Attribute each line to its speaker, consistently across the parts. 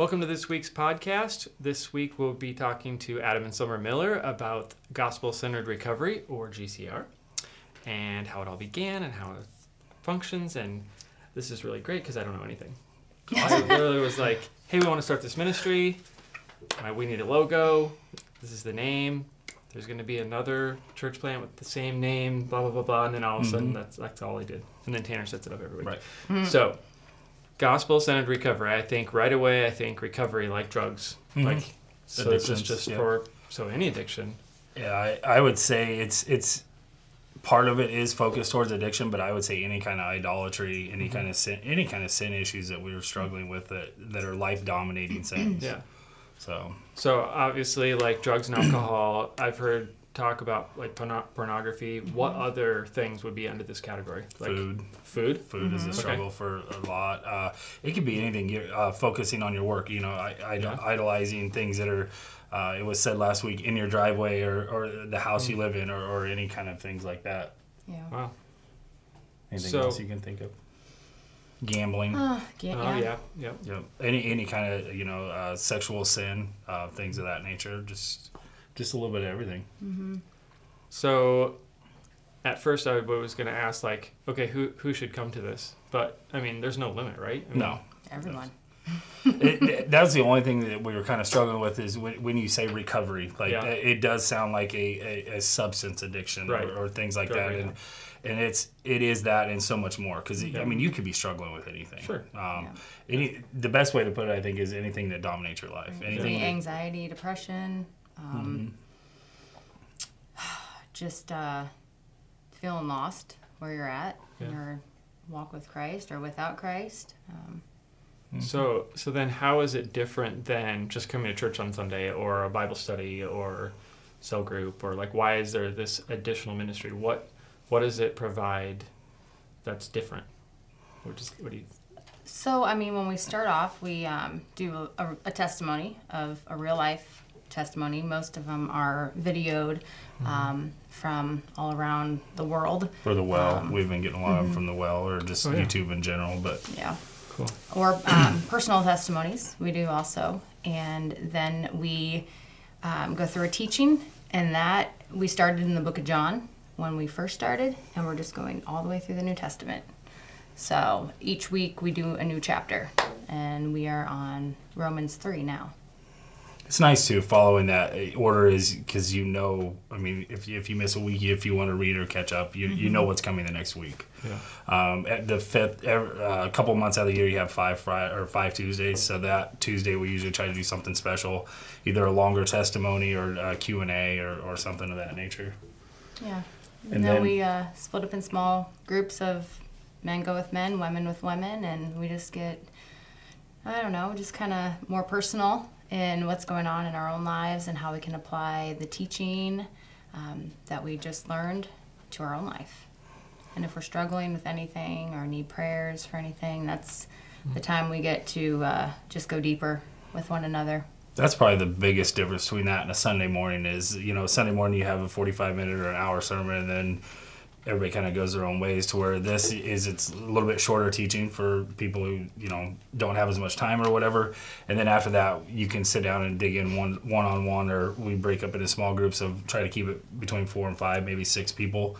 Speaker 1: Welcome to this week's podcast. This week we'll be talking to Adam and Summer Miller about gospel centered recovery, or GCR, and how it all began and how it functions. And this is really great because I don't know anything. I literally was like, hey, we want to start this ministry. We need a logo. This is the name. There's going to be another church plant with the same name, blah, blah, blah, blah. And then all of a sudden,
Speaker 2: Mhm.
Speaker 1: that's, that's all I did. And then Tanner sets it up every week.
Speaker 2: Right.
Speaker 1: So, gospel centered recovery. I think right away. I think recovery like drugs.
Speaker 2: Mhm.
Speaker 1: Like so, this is just
Speaker 2: yeah.
Speaker 1: for so any addiction.
Speaker 2: Yeah, I, I would say it's it's part of it is focused towards addiction, but I would say any kind of idolatry, any kind of sin, any kind of sin issues that we are struggling with that that are life dominating sins.
Speaker 1: Yeah.
Speaker 2: So
Speaker 1: So obviously, like drugs and alcohol. I've heard talk about like porno- pornography. What other things would be under this category? Like
Speaker 2: food,
Speaker 1: Food.
Speaker 2: food is a struggle for a lot. Uh, it could be anything. You're uh, focusing on your work. You know, I, I,
Speaker 1: Yeah.
Speaker 2: idolizing things that are. Uh, it was said last week in your driveway or, or the house you live in or, or any kind of things like that.
Speaker 3: Yeah.
Speaker 1: Wow.
Speaker 2: Anything
Speaker 1: So-
Speaker 2: else you can think of? Gambling.
Speaker 3: Uh, ga-
Speaker 1: Oh
Speaker 3: yeah.
Speaker 1: yeah. Yep.
Speaker 2: Yep. Any any kind of you know uh, sexual sin, uh, things of that nature. Just just a little bit of everything.
Speaker 1: So, at first, I was going to ask like, okay, who who should come to this? But I mean, there's no limit, right? I mean,
Speaker 2: No,
Speaker 3: Everyone.
Speaker 2: it, it- that's the only thing that we were kind of struggling with is when, when you say recovery. Like
Speaker 1: Yeah.
Speaker 2: it, it does sound like a, a, a substance addiction
Speaker 1: Right.
Speaker 2: or, or things like
Speaker 1: Right,
Speaker 2: that,
Speaker 1: right,
Speaker 2: and and it's it is that and so much more. Because
Speaker 1: Yeah.
Speaker 2: I mean, you could be struggling with anything.
Speaker 1: Sure.
Speaker 2: Um, any the best way to put it, I think, is anything that dominates your life.
Speaker 3: Could
Speaker 2: Anything.
Speaker 3: be anxiety, depression, um, just uh, feeling lost where you're at in your walk with Christ or without Christ. Um,
Speaker 1: So so then, how is it different than just coming to church on Sunday or a Bible study or cell group or like why is there this additional ministry? What what does it provide that's different? What does what do you?
Speaker 3: so, I mean, when we start off, we um, do a, a testimony of a real life testimony. Most of them are videoed um, from all around the world.
Speaker 2: For the well,
Speaker 3: Um,
Speaker 2: we've been getting a lot of them from the well or just
Speaker 1: Oh, yeah.
Speaker 2: YouTube in general. But
Speaker 3: Yeah.
Speaker 1: Cool.
Speaker 3: or um, personal testimonies we do also and then we um, go through a teaching and that we started in the book of john when we first started and we're just going all the way through the new testament so each week we do a new chapter and we are on romans 3 now
Speaker 2: It's nice to follow in that uh, order is because you know. I mean, if you, if you miss a week, if you want to read or catch up, you, you know what's coming the next week.
Speaker 1: Yeah.
Speaker 2: Um, at the fifth, ev- uh, a couple months out of the year, you have five Friday or five Tuesdays. So that Tuesday, we usually try to do something special, either a longer testimony or Q and A or, or something of that nature.
Speaker 3: yeah and,
Speaker 2: And
Speaker 3: then,
Speaker 2: then-
Speaker 3: we uh, split up in small groups of men go with men women with women and we just get I don't know, just kind of more personal in what's going on in our own lives and how we can apply the teaching um, that we just learned to our own life. And if we're struggling with anything or need prayers for anything, that's the time we get to uh, just go deeper with one another.
Speaker 2: That's probably the biggest difference between that and a Sunday morning is, you know, Sunday morning you have a 45 minute or an hour sermon and then everybody kind of goes their own ways to where this is it's a little bit shorter teaching for people who, you know, don't have as much time or whatever. And then after that, you can sit down and dig in one one on one or we break up into small groups of try to keep it between 4 and 5, maybe 6 people.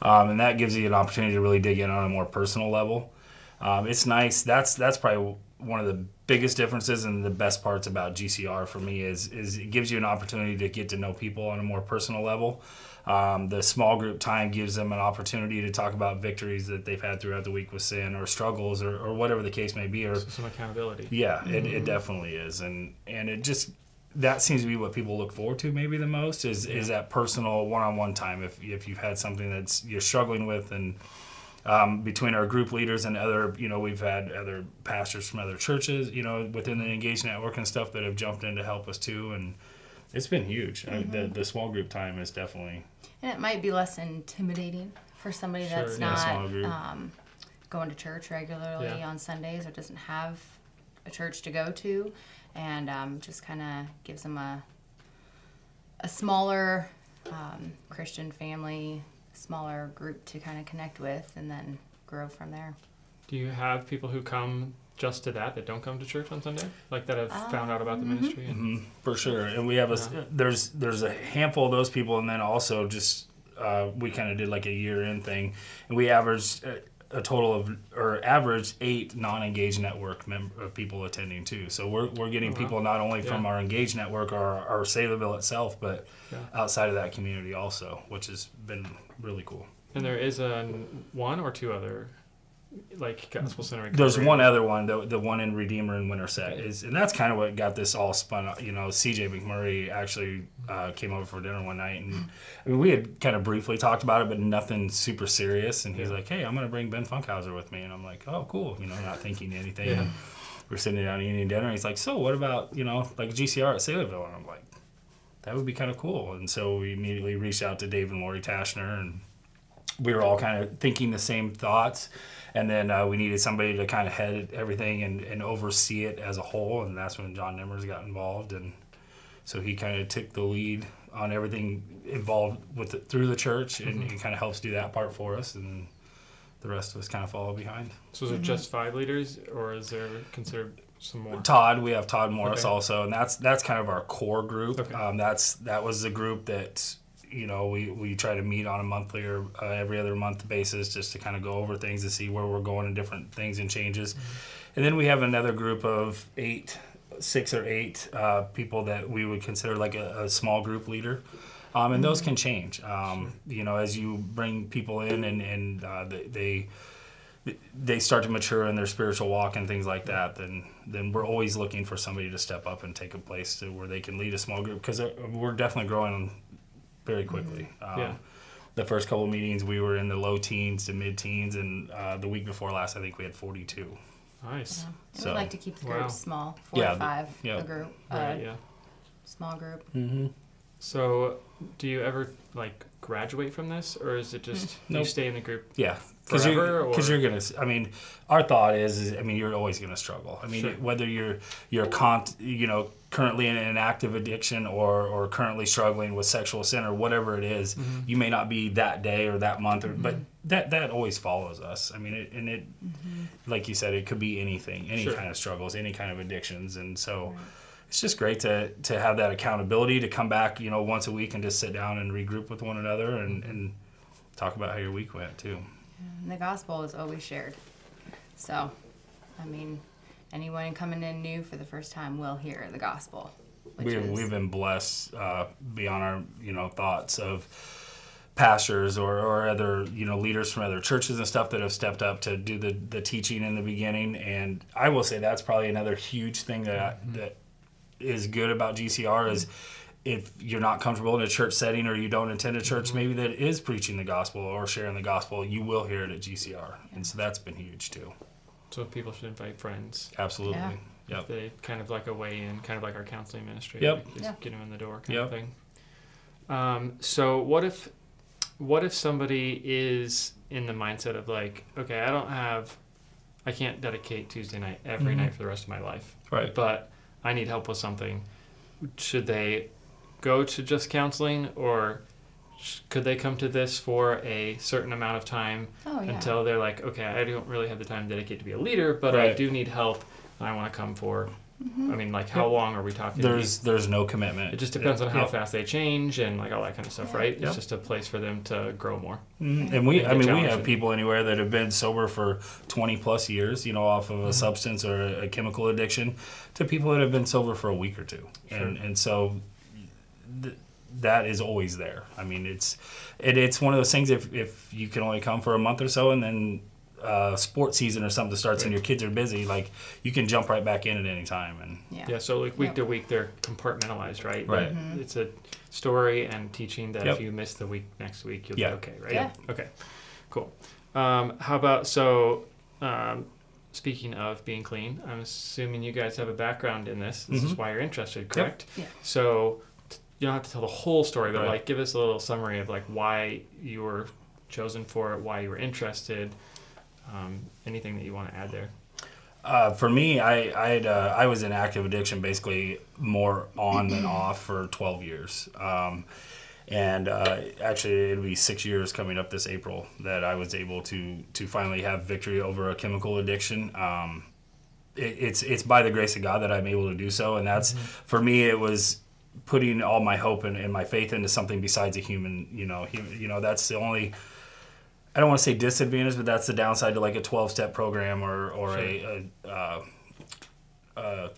Speaker 2: Um, and that gives you an opportunity to really dig in on a more personal level. Um, it's nice. That's that's probably one of the biggest differences and the best parts about GCR for me is is it gives you an opportunity to get to know people on a more personal level. Um, the small group time gives them an opportunity to talk about victories that they've had throughout the week with sin or struggles or, or whatever the case may be. Or
Speaker 1: Some accountability.
Speaker 2: yeah, it, it definitely is, and and it just that seems to be what people look forward to maybe the most is is that personal one on one time. If if you've had something that's you're struggling with and um, between our group leaders and other, you know, we've had other pastors from other churches, you know, within the Engage Network and stuff that have jumped in to help us too, and it's been huge. I mean, the the small group time is definitely
Speaker 3: And it might be less intimidating for somebody
Speaker 1: Sure,
Speaker 3: that's
Speaker 1: yeah,
Speaker 3: not um, going to church regularly
Speaker 1: Yeah.
Speaker 3: on Sundays or doesn't have a church to go to, and um, just kind of gives them a a smaller um, Christian family, smaller group to kind of connect with, and then grow from there.
Speaker 1: Do you have people who come just to that that don't come to church on Sunday, like that have found out about the
Speaker 3: Um,
Speaker 1: ministry. And,
Speaker 2: Mhm, for sure. And we have a
Speaker 1: Yeah.
Speaker 2: there's there's a handful of those people, and then also just uh, we kind of did like a year in thing, and we averaged a, a total of or averaged eight non-Engage Network member of people attending too. So we're we're getting
Speaker 1: Oh, wow.
Speaker 2: people not only from our engaged network or our, our Saylorville itself, but
Speaker 1: Yeah.
Speaker 2: outside of that community also, which has been really cool.
Speaker 1: and there is a one or two other like gospel center.
Speaker 2: There's one other one, the, the one in Redeemer and Winterset
Speaker 1: Okay.
Speaker 2: is, and that's kind of what got this all spun. up. You know, C.J. McMurray actually uh, came over for dinner one night, and I mean, we had kind of briefly talked about it, but nothing super serious. And he's
Speaker 1: Yeah.
Speaker 2: like, "Hey, I'm gonna bring Ben Funkhauser with me," and I'm like, "Oh, cool," you know, not thinking anything.
Speaker 1: Yeah.
Speaker 2: And we're sitting down eating dinner. And he's like, "So, what about you know, like GCR at Saylorville?" And I'm like, "That would be kind of cool." And so we immediately reached out to Dave and Lori Tashner and we were all kind of thinking the same thoughts and then uh, we needed somebody to kind of head everything and, and oversee it as a whole and that's when john nimmers got involved and so he kind of took the lead on everything involved with it through the church and he kind of helps do that part for us and the rest of us kind of follow behind
Speaker 1: So is it just five leaders, or is there considered some more?
Speaker 2: Todd, we have Todd Morris
Speaker 1: Okay.
Speaker 2: also, and that's that's kind of our core group.
Speaker 1: Okay.
Speaker 2: Um, that's that was the group that you know we, we try to meet on a monthly or uh, every other month basis just to kind of go over things and see where we're going and different things and changes. And then we have another group of eight, six or eight uh, people that we would consider like a, a small group leader. Um, and those can change, um, you know, as you bring people in and, and uh, they, they they start to mature in their spiritual walk and things like that, then then we're always looking for somebody to step up and take a place to where they can lead a small group. Because we're definitely growing very quickly. Um,
Speaker 1: Yeah.
Speaker 2: The first couple of meetings, we were in the low teens to mid teens, and uh, the week before last, I think we had 42.
Speaker 1: Nice.
Speaker 3: Yeah.
Speaker 2: So-
Speaker 3: we like to keep the
Speaker 1: Wow.
Speaker 3: small, four
Speaker 2: Yeah,
Speaker 3: or five
Speaker 2: yeah.
Speaker 3: a group,
Speaker 1: Right.
Speaker 3: uh,
Speaker 1: yeah.
Speaker 3: small group.
Speaker 2: Mm-hmm.
Speaker 1: So, do you ever like graduate from this, or is it just you
Speaker 2: Nope.
Speaker 1: stay in the group?
Speaker 2: Yeah, because
Speaker 1: Forever,
Speaker 2: you're, 'cause you're gonna. I mean, our thought is, is, I mean, you're always gonna struggle. I mean,
Speaker 1: Sure.
Speaker 2: whether you're you're con, you know, currently in an active addiction or or currently struggling with sexual sin or whatever it is,
Speaker 1: Mm-hmm.
Speaker 2: you may not be that day or that month, or but mm-hmm. that that always follows us. I mean, it, and it, mm-hmm. like you said, it could be anything, any
Speaker 1: Sure.
Speaker 2: kind of struggles, any kind of addictions, and so. It's just great to, to have that accountability to come back, you know, once a week and just sit down and regroup with one another and, mm-hmm. and talk about how your week went too.
Speaker 3: And the gospel is always shared. So, I mean, anyone coming in new for the first time will hear the gospel. Which
Speaker 2: we,
Speaker 3: is,
Speaker 2: we've been blessed uh, beyond our you know thoughts of pastors or, or other you know leaders from other churches and stuff that have stepped up to do the, the teaching in the beginning. And i will say that's probably another huge thing that that is good about gcr is if you're not comfortable in a church setting or you don't attend a church maybe that is preaching the gospel or sharing the gospel you will hear it at gcr and so that's been huge too
Speaker 1: So people should invite friends.
Speaker 2: absolutely
Speaker 3: Yeah.
Speaker 2: yep
Speaker 1: They kind of like a way in, kind of like our counseling ministry.
Speaker 2: Yep.
Speaker 1: like, Just
Speaker 3: Yeah.
Speaker 1: get them in the door, kind
Speaker 2: Yep.
Speaker 1: of thing. Um, so what if, what if somebody is in the mindset of like, okay, I don't have, I can't dedicate Tuesday night every
Speaker 2: Mhm.
Speaker 1: night for the rest of my life,
Speaker 2: right
Speaker 1: but I need help with something. Should they go to just counseling, or sh- could they come to this for a certain amount of time
Speaker 3: oh, yeah.
Speaker 1: until they're like, okay, I don't really have the time to dedicate to be a leader, but I do need help, and I want to come for.
Speaker 3: Mm-hmm.
Speaker 1: I mean, like, how
Speaker 2: Yep.
Speaker 1: long are we talking?
Speaker 2: there's there's no commitment
Speaker 1: it just depends on how
Speaker 2: Yep.
Speaker 1: fast they change and like all that kind of stuff,
Speaker 3: Yeah.
Speaker 1: right?
Speaker 2: Yep.
Speaker 1: It's just a place for them to grow more.
Speaker 2: Mhm. And we,
Speaker 1: And
Speaker 2: I mean, we have people anywhere that have been sober for 20 plus years, you know, off of a
Speaker 1: Mm-hmm.
Speaker 2: substance or a, a chemical addiction, to people that have been sober for a week or two, and and so th- that is always there. I mean, it's it, it's one of those things. If if you can only come for a month or so, and then uh, sports season or something starts, and your kids are busy, like you can jump right back in at any time. And
Speaker 3: Yeah.
Speaker 1: Yeah. So like week
Speaker 3: Yep.
Speaker 1: to week, they're compartmentalized, right?
Speaker 2: Right.
Speaker 1: That It's a story and teaching that
Speaker 2: Yep.
Speaker 1: if you miss the week next week, you'll
Speaker 2: Yeah.
Speaker 1: be okay, right?
Speaker 3: Yeah.
Speaker 1: Okay. Cool. Um, how about so? Um, speaking of being clean, I'm assuming you guys have a background in this. This is
Speaker 2: Mhm.
Speaker 1: why you're interested, correct?
Speaker 3: Yeah.
Speaker 1: So t- you don't have to tell the whole story, but
Speaker 2: Right.
Speaker 1: like give us a little summary of like why you were chosen for it, why you were interested. Um, anything that you want to add there?
Speaker 2: Uh, for me, I uh, I was in active addiction basically more on than off for 12 years. Um, and uh, actually, it'll be six years coming up this April that I was able to to finally have victory over a chemical addiction. Um, it, it's it's by the grace of God that I'm able to do so, and that's for me. It was putting all my hope and, and my faith into something besides a human. You know, human, you know that's the only. I don't want to say disadvantage, but that's the downside to like a 12 step program or or a, a, uh, a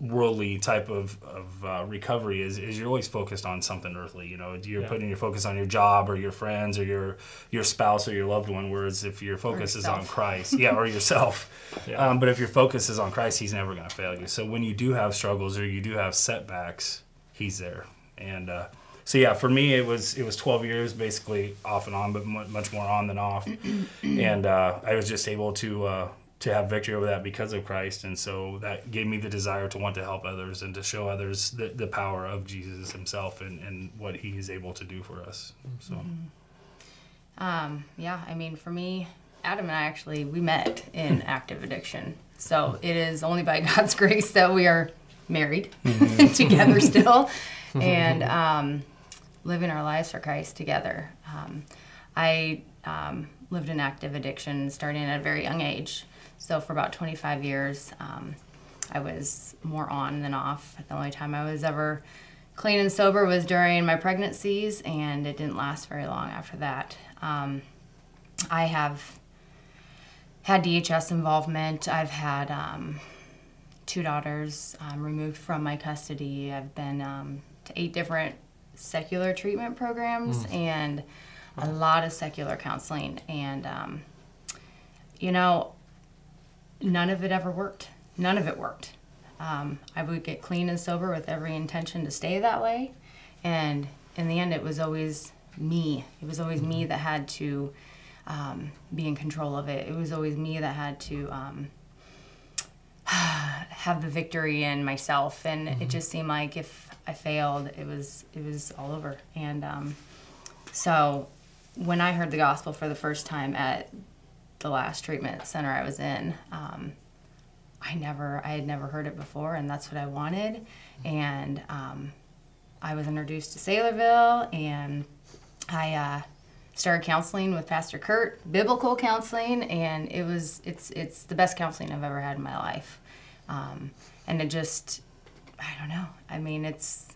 Speaker 2: worldly type of, of uh, recovery is, is you're always focused on something earthly. You know, you're
Speaker 1: Yeah.
Speaker 2: putting your focus on your job or your friends or your your spouse or your loved one. Whereas if your focus is on. Christ, yeah, or yourself.
Speaker 1: Yeah.
Speaker 2: Um, but if your focus is on Christ, He's never going to fail you. So when you do have struggles or you do have setbacks, He's there. And uh, so yeah, for me it was it was 12 years basically off and on, but mu- much more on than off. and uh, I was just able to uh, to have victory over that because of Christ, and so that gave me the desire to want to help others and to show others the, the power of Jesus Himself and, and what He is able to do for us. So
Speaker 3: Um, yeah, I mean, for me, Adam and I actually we met in active addiction. So it is only by God's grace that we are married together still, and um, living our lives for Christ together. Um, I um, lived in active addiction starting at a very young age. So for about 25 years, um, I was more on than off. The only time I was ever clean and sober was during my pregnancies, and it didn't last very long after that. Um, I have had DHS involvement. I've had um, two daughters um, removed from my custody. I've been um, to eight different secular treatment programs and a lot of secular counseling. And, um, you know, none of it ever worked. None of it worked. Um, I would get clean and sober with every intention to stay that way. And in the end, it was always me. It was always me that had to um, be in control of it. It was always me that had to um, have the victory in myself. And it just seemed like if I failed, it was it was all over. And um, so when I heard the gospel for the first time at the last treatment center I was in, um, I never, I had never heard it before, and that's what I wanted. And um, I was introduced to Saylorville, and I uh, started counseling with Pastor Kurt, biblical counseling, and it was, it's, it's the best counseling I've ever had in my life. Um, and it just, I don't know. I mean, it's,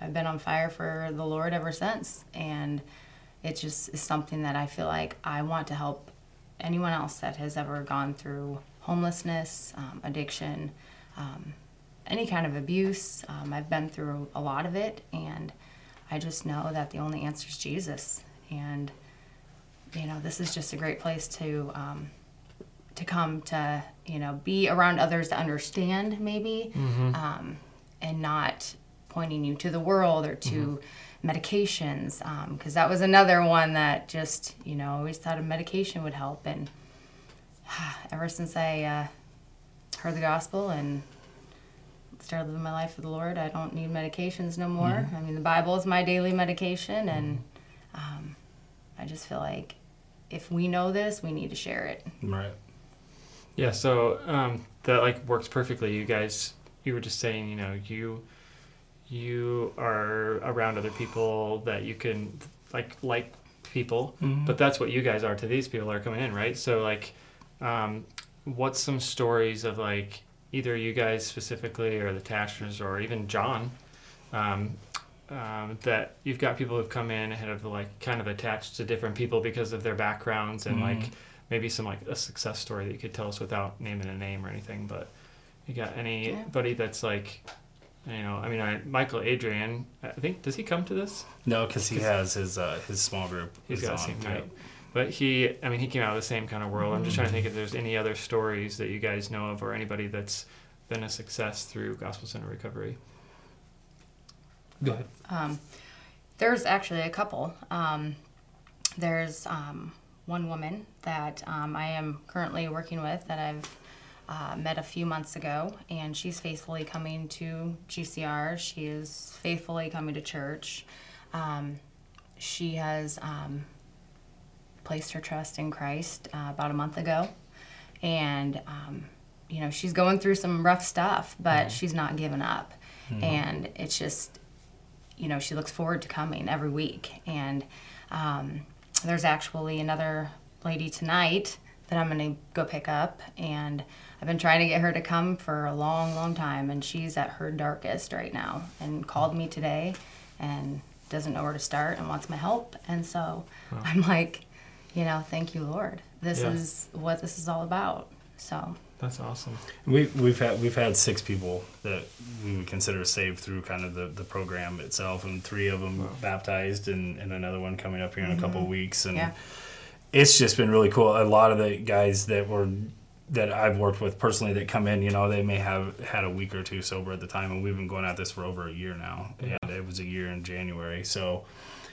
Speaker 3: I've been on fire for the Lord ever since, and it just is something that I feel like I want to help anyone else that has ever gone through homelessness, um, addiction, um, any kind of abuse. Um, I've been through a lot of it, and I just know that the only answer is Jesus. And you know, this is just a great place to um, to come to you know be around others that understand maybe, um, and not pointing you to the world or to medications because that was another one that just you know always thought a medication would help and ever since I uh, heard the gospel and started living my life with the Lord, I don't need medications no more. I mean, the Bible is my daily medication, and um, I just feel like if we know this, we need to share it.
Speaker 2: right.
Speaker 1: Yeah, so um, that like works perfectly. You guys, you were just saying, you know, you you are around other people that you can like like people, but that's what you guys are to these people that are coming in, right? So like, um, what's some stories of like either you guys specifically or the Tashners or even John? Um, um, that you've got people who've come in and have like kind of attached to different people because of their backgrounds and like maybe some like a success story that you could tell us without naming a name or anything but you got anybody that's like you know i mean I, michael adrian i think does he come to this
Speaker 2: No, because he has his uh, his small group.
Speaker 1: He's got a
Speaker 2: on,
Speaker 1: same
Speaker 2: yeah.
Speaker 1: right but he i mean he came out of the same kind of world i'm just trying to think if there's any other stories that you guys know of or anybody that's been a success through gospel center recovery
Speaker 2: Go ahead.
Speaker 3: Um, there's actually a couple. Um, there's um, one woman that um, I am currently working with that I've uh, met a few months ago, and she's faithfully coming to GCR. She is faithfully coming to church. Um, she has um, placed her trust in Christ uh, about a month ago, and um, you know she's going through some rough stuff, but she's not giving up, and it's just you know, she looks forward to coming every week. And um, there's actually another lady tonight that I'm going to go pick up. And I've been trying to get her to come for a long, long time. And she's at her darkest right now and called me today and doesn't know where to start and wants my help. And so I'm like, you know, thank you, Lord. This
Speaker 1: Yeah.
Speaker 3: is what this is all about. So,
Speaker 1: That's awesome.
Speaker 2: We, we've had we've had six people that we would consider saved through kind of the, the program itself, and three of them baptized, and, and another one coming up here in a couple of weeks, and
Speaker 3: yeah.
Speaker 2: it's just been really cool. A lot of the guys that were that I've worked with personally that come in, you know, they may have had a week or two sober at the time, and we've been going at this for over a year now, and it was a year in January, so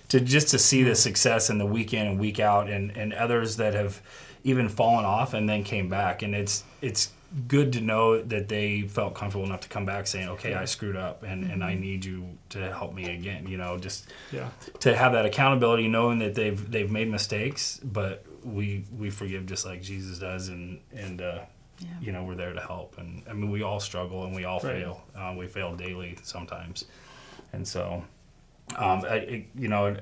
Speaker 2: to just to see the success in the week in and week out, and and others that have even fallen off and then came back, and it's it's good to know that they felt comfortable enough to come back saying, okay, I screwed up, and and I need you to help me again, you know, just
Speaker 1: Yeah.
Speaker 2: to have that accountability, knowing that they've they've made mistakes, but we we forgive just like Jesus does, and and uh,
Speaker 3: Yeah.
Speaker 2: you know we're there to help. And I mean we all struggle and we all
Speaker 1: Right.
Speaker 2: fail. Uh, we fail daily sometimes, and so um, I, it- you know.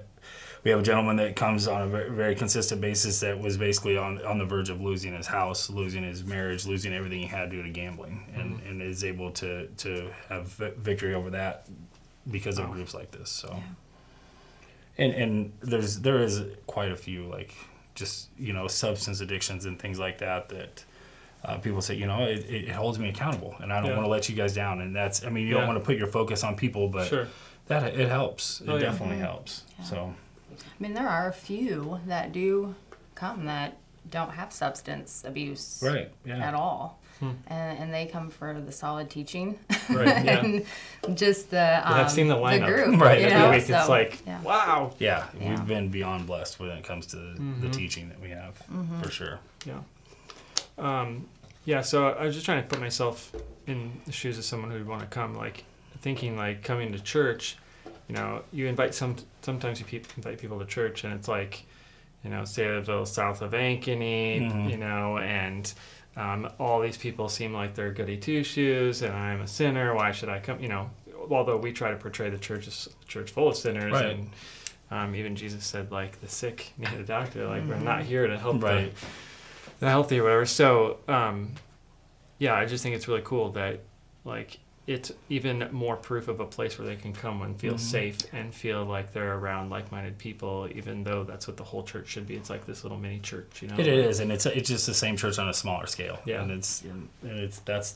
Speaker 2: We have a gentleman that comes on a very, very consistent basis that was basically on, on the verge of losing his house, losing his marriage, losing everything he had due to gambling, and, and is able to, to have victory over that because of
Speaker 1: Wow.
Speaker 2: groups like this. So
Speaker 3: Yeah.
Speaker 2: and and there's there is quite a few like just you know substance addictions and things like that that uh, people say you know it, it holds me accountable and I don't
Speaker 1: Yeah.
Speaker 2: want to let you guys down and that's I mean you
Speaker 1: Yeah.
Speaker 2: don't want to put your focus on people but
Speaker 1: Sure.
Speaker 2: that it helps it
Speaker 1: Oh, yeah.
Speaker 2: definitely
Speaker 3: Mhm.
Speaker 2: helps
Speaker 3: Yeah.
Speaker 2: so
Speaker 3: I mean, there are a few that do come that don't have substance abuse
Speaker 2: right yeah
Speaker 3: at all.
Speaker 1: Hmm.
Speaker 3: And, and they come for the solid teaching
Speaker 1: Right, yeah.
Speaker 3: and just the um,
Speaker 1: I've seen the lineup.
Speaker 3: group,
Speaker 2: Right,
Speaker 3: You
Speaker 2: every
Speaker 3: know?
Speaker 1: Every week
Speaker 3: so,
Speaker 1: it's like,
Speaker 3: yeah.
Speaker 1: wow.
Speaker 2: yeah,
Speaker 3: Yeah.
Speaker 2: we've been beyond blessed when it comes to the
Speaker 1: Mhm.
Speaker 2: teaching that we have
Speaker 3: Mm-hmm.
Speaker 2: for sure
Speaker 1: Yeah. Um, yeah, so I was just trying to put myself in the shoes of someone who'd want to come, like thinking like coming to church, you know, you invite some sometimes you peop invite people to church and it's like, you know, Saylorville south of Ankeny,
Speaker 2: Mhm.
Speaker 1: you know, and um, all these people seem like they're goody two shoes and I'm a sinner. Why should I come? You know, although we try to portray the church as a church full of sinners
Speaker 2: Right.
Speaker 1: and um, even Jesus said like the sick need a doctor. Like we're not here to help the the healthy or whatever. So, um, yeah, I just think it's really cool that like it's even more proof of a place where they can come and feel
Speaker 2: Mhm.
Speaker 1: safe and feel like they're around like-minded people, even though that's what the whole church should be. It's like this little mini church, you know.
Speaker 2: It is, and it's it's just the same church on a smaller scale.
Speaker 1: Yeah.
Speaker 2: and it's and it's that's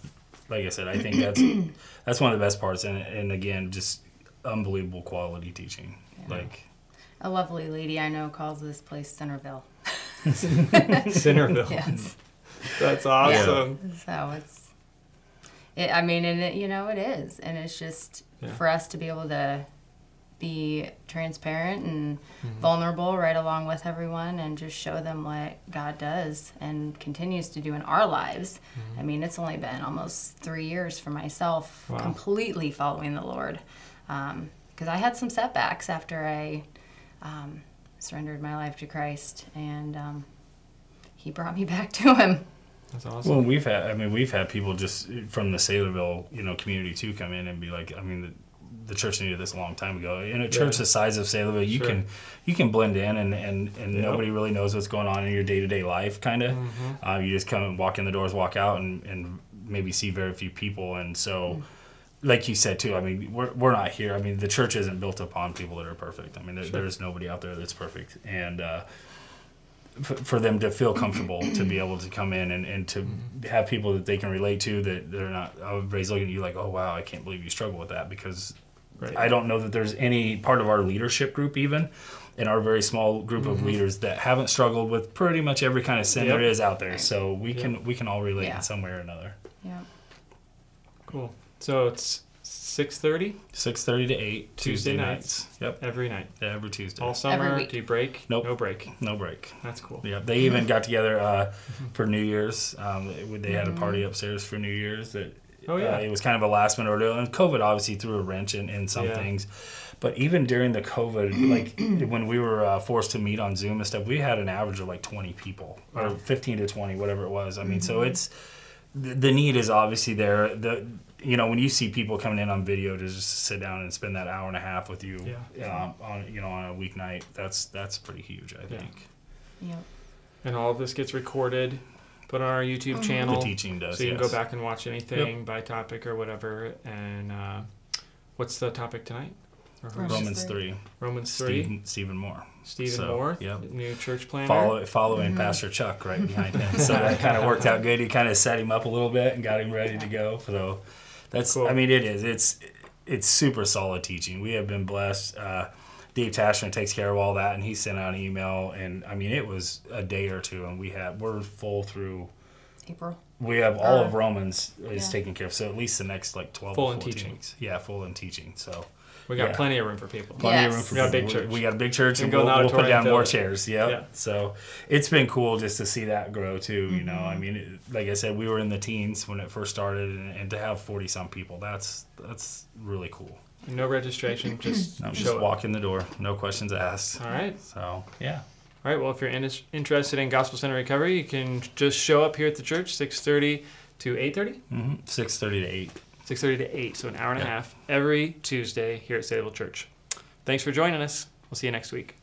Speaker 2: like I said, I think that's that's one of the best parts, and and again, just unbelievable quality teaching.
Speaker 3: Yeah.
Speaker 2: Like
Speaker 3: A lovely lady I know calls this place Centerville.
Speaker 1: Centerville.
Speaker 3: Yes.
Speaker 1: That's awesome.
Speaker 3: So it's, it, I mean, and it, you know, it is. And it's just
Speaker 1: Yeah.
Speaker 3: for us to be able to be transparent and
Speaker 1: Mm-hmm.
Speaker 3: vulnerable right along with everyone and just show them what God does and continues to do in our lives. I mean, it's only been almost three years for myself
Speaker 1: Wow.
Speaker 3: completely following the Lord. Because I had some setbacks after I um, surrendered my life to Christ, and um, He brought me back to Him.
Speaker 1: That's awesome.
Speaker 2: well, we've had I mean we've had people just from the Saylorville you know community too come in and be like, I mean. The, the church needed this a long time ago. In a church
Speaker 1: Yeah.
Speaker 2: the size of Saylorville, you
Speaker 1: Sure.
Speaker 2: can you can blend in and, and, and
Speaker 1: Yep.
Speaker 2: nobody really knows what's going on in your day to day life. Kind of,
Speaker 1: Mhm.
Speaker 2: uh, you just come and walk in the doors, walk out, and, and maybe see very few people. And so, like you said too, I mean, we're, we're not here. I mean, the church isn't built upon people that are perfect. I mean, there,
Speaker 1: Sure.
Speaker 2: there's nobody out there that's perfect. And uh, for, for them to feel comfortable to be able to come in and, and to have people that they can relate to that they're not, everybody's looking at you like, oh, wow, I can't believe you struggle with that because
Speaker 1: Right.
Speaker 2: I don't know that there's any part of our leadership group, even in our very small group of leaders, that haven't struggled with pretty much every kind of sin
Speaker 1: Mm-hmm. Yep.
Speaker 2: there is out there. So we
Speaker 1: Yep.
Speaker 2: can we can all relate
Speaker 3: Yeah.
Speaker 2: in some way or another.
Speaker 3: Yeah.
Speaker 1: Cool. So it's six thirty
Speaker 2: Six thirty to eight
Speaker 1: Tuesday
Speaker 2: Tuesday,
Speaker 1: nights.
Speaker 2: nights. Yep,
Speaker 1: every night,
Speaker 2: every Tuesday.
Speaker 1: all summer.
Speaker 3: week.
Speaker 1: Do you break?
Speaker 2: Nope.
Speaker 1: No break.
Speaker 2: No break.
Speaker 1: That's cool.
Speaker 2: Yeah, they even got together uh, for New Year's. Um, they had a party upstairs for New Year's. That
Speaker 1: Oh, yeah.
Speaker 2: uh, it was kind of a last minute ordeal, and COVID obviously threw a wrench in, in some
Speaker 1: Yeah.
Speaker 2: things. But even during the COVID, like when we were uh, forced to meet on Zoom and stuff, we had an average of like twenty people or fifteen to twenty, whatever it was. I mean, so it's the, the need is obviously there. The you know when you see people coming in on video to just sit down and spend that hour and a half with you
Speaker 1: Yeah.
Speaker 2: um, on you know on a weeknight, that's that's pretty huge. I
Speaker 1: Yeah.
Speaker 2: think.
Speaker 3: Yep.
Speaker 1: And all of this gets recorded, put on our YouTube
Speaker 3: Mhm.
Speaker 1: channel.
Speaker 2: The teaching does.
Speaker 1: so you can go back and watch anything by topic or whatever. And uh, what's the topic tonight?
Speaker 3: Romans
Speaker 2: Romans
Speaker 3: three.
Speaker 2: three.
Speaker 1: Romans 3.
Speaker 2: Stephen, Stephen Moore.
Speaker 1: Stephen
Speaker 2: So,
Speaker 1: Moore,
Speaker 2: yep.
Speaker 1: new church planner.
Speaker 2: Follow, following
Speaker 3: Mhm.
Speaker 2: Pastor Chuck right behind him. So that kind of worked out good. He kind of set him up a little bit and got him ready to go. So that's,
Speaker 1: Cool.
Speaker 2: I mean, it is. It's it's super solid teaching. We have been blessed. Uh, Dave Tashner takes care of all that, and he sent out an email. And I mean, it was a day or two, and we have we're full through.
Speaker 3: April.
Speaker 2: We have all of
Speaker 3: Uh,
Speaker 2: Romans is
Speaker 3: yeah.
Speaker 2: taken care of. So at least the next like twelve
Speaker 1: Full
Speaker 2: or
Speaker 1: in teaching.
Speaker 2: weeks. Yeah, full in teaching. So
Speaker 1: we got
Speaker 2: yeah.
Speaker 1: plenty of room for people.
Speaker 2: plenty of room for
Speaker 1: We got a big church.
Speaker 2: We got a big church, and we'll, we'll put down more
Speaker 1: it.
Speaker 2: chairs. Yep.
Speaker 1: Yeah.
Speaker 2: So it's been cool just to see that grow too. You know,
Speaker 1: Mm-hmm.
Speaker 2: I mean, it, like I said, we were in the teens when it first started, and, and to have forty some people, that's that's really cool.
Speaker 1: No registration, just
Speaker 2: I'm
Speaker 1: show
Speaker 2: just
Speaker 1: up.
Speaker 2: walk in the door, no questions asked.
Speaker 1: All right.
Speaker 2: So yeah,
Speaker 1: All right. Well, if you're in, interested in Gospel Center Recovery, you can just show up here at the church, 6:30 to 8:30.
Speaker 2: mm-hmm. six thirty to eight.
Speaker 1: 6:30 to 8, so an hour and a half every Tuesday here at Saylorville Church. Thanks for joining us. We'll see you next week.